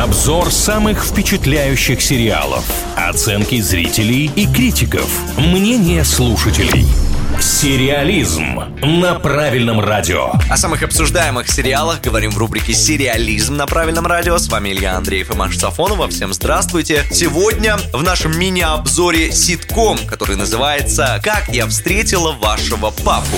Обзор самых впечатляющих сериалов. Оценки зрителей и критиков. Мнение слушателей. Сериализм на правильном радио. О самых обсуждаемых сериалах говорим в рубрике «Сериализм» на правильном радио. С вами Илья Андреев и Маша Сафонова. Всем здравствуйте. Сегодня в нашем мини-обзоре ситком, который называется «Как я встретила вашего папу».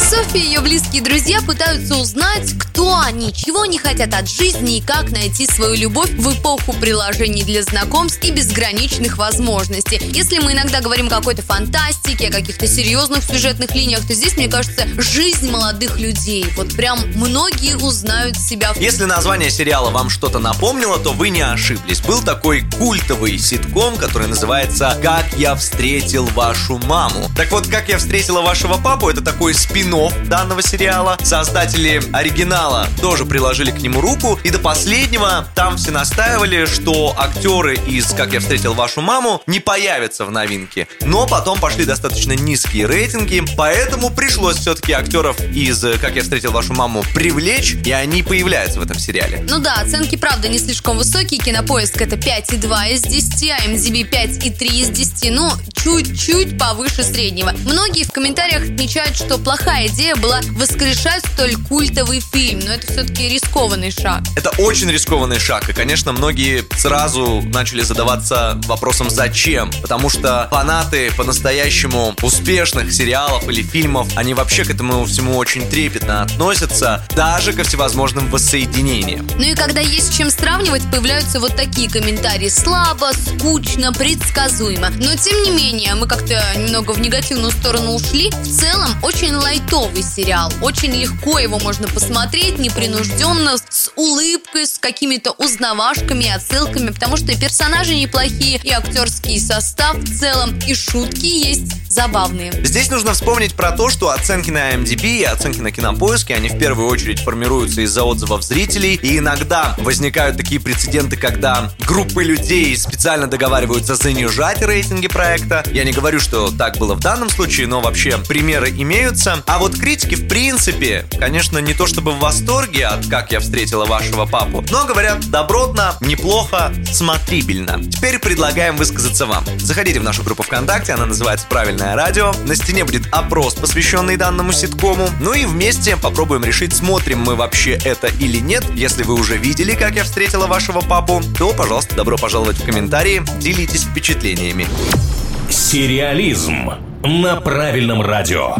Софья и ее близкие друзья пытаются узнать, кто они, чего они хотят от жизни и как найти свою любовь в эпоху приложений для знакомств и безграничных возможностей. Если мы иногда говорим о какой-то фантастике, о каких-то серьезных сюжетных линиях, то здесь, мне кажется, жизнь молодых людей. Вот прям многие узнают себя. Если название сериала вам что-то напомнило, то вы не ошиблись. Был такой культовый ситком, который называется «Как я встретил вашу маму». Так вот, «Как я встретила вашего папу» — это такой спин данного сериала. Создатели оригинала тоже приложили к нему руку. И до последнего там все настаивали, что актеры из «Как я встретил вашу маму» не появятся в новинке. Но потом пошли достаточно низкие рейтинги, поэтому пришлось все-таки актеров из «Как я встретил вашу маму» привлечь, и они появляются в этом сериале. Ну да, оценки, правда, не слишком высокие. Кинопоиск это 5,2 из 10, а MDB 5,3 из 10. Ну, чуть-чуть повыше среднего. Многие в комментариях отмечают, что плохая идея была воскрешать столь культовый фильм, но это все-таки рискованный шаг. Это очень рискованный шаг, и, конечно, многие сразу начали задаваться вопросом «зачем?», потому что фанаты по-настоящему успешных сериалов или фильмов, они вообще к этому всему очень трепетно относятся, даже ко всевозможным воссоединениям. Ну и когда есть с чем сравнивать, появляются вот такие комментарии «слабо», «скучно», «предсказуемо». Но, тем не менее, мы как-то немного в негативную сторону ушли. В целом, очень лайтово новый сериал. Очень легко его можно посмотреть, непринужденно, с улыбкой, с какими-то узнавашками, отсылками, потому что и персонажи неплохие, и актерский состав в целом, и шутки есть забавные. Здесь нужно вспомнить про то, что оценки на MDB и оценки на кинопоиске, они в первую очередь формируются из-за отзывов зрителей, и иногда возникают такие прецеденты, когда группы людей специально договариваются занижать рейтинги проекта. Я не говорю, что так было в данном случае, но вообще примеры имеются. А вот критики, в принципе, конечно, не то чтобы в восторге от «Как я встретила вашего папу», но говорят добротно, неплохо, смотрибельно. Теперь предлагаем высказаться вам. Заходите в нашу группу ВКонтакте, она называется «Правильно Правильное радио. На стене будет опрос, посвященный данному ситкому. Ну и вместе попробуем решить, смотрим мы вообще это или нет. Если вы уже видели, как я встретила вашего папу, то, пожалуйста, добро пожаловать в комментарии, делитесь впечатлениями. Сериализм на правильном радио.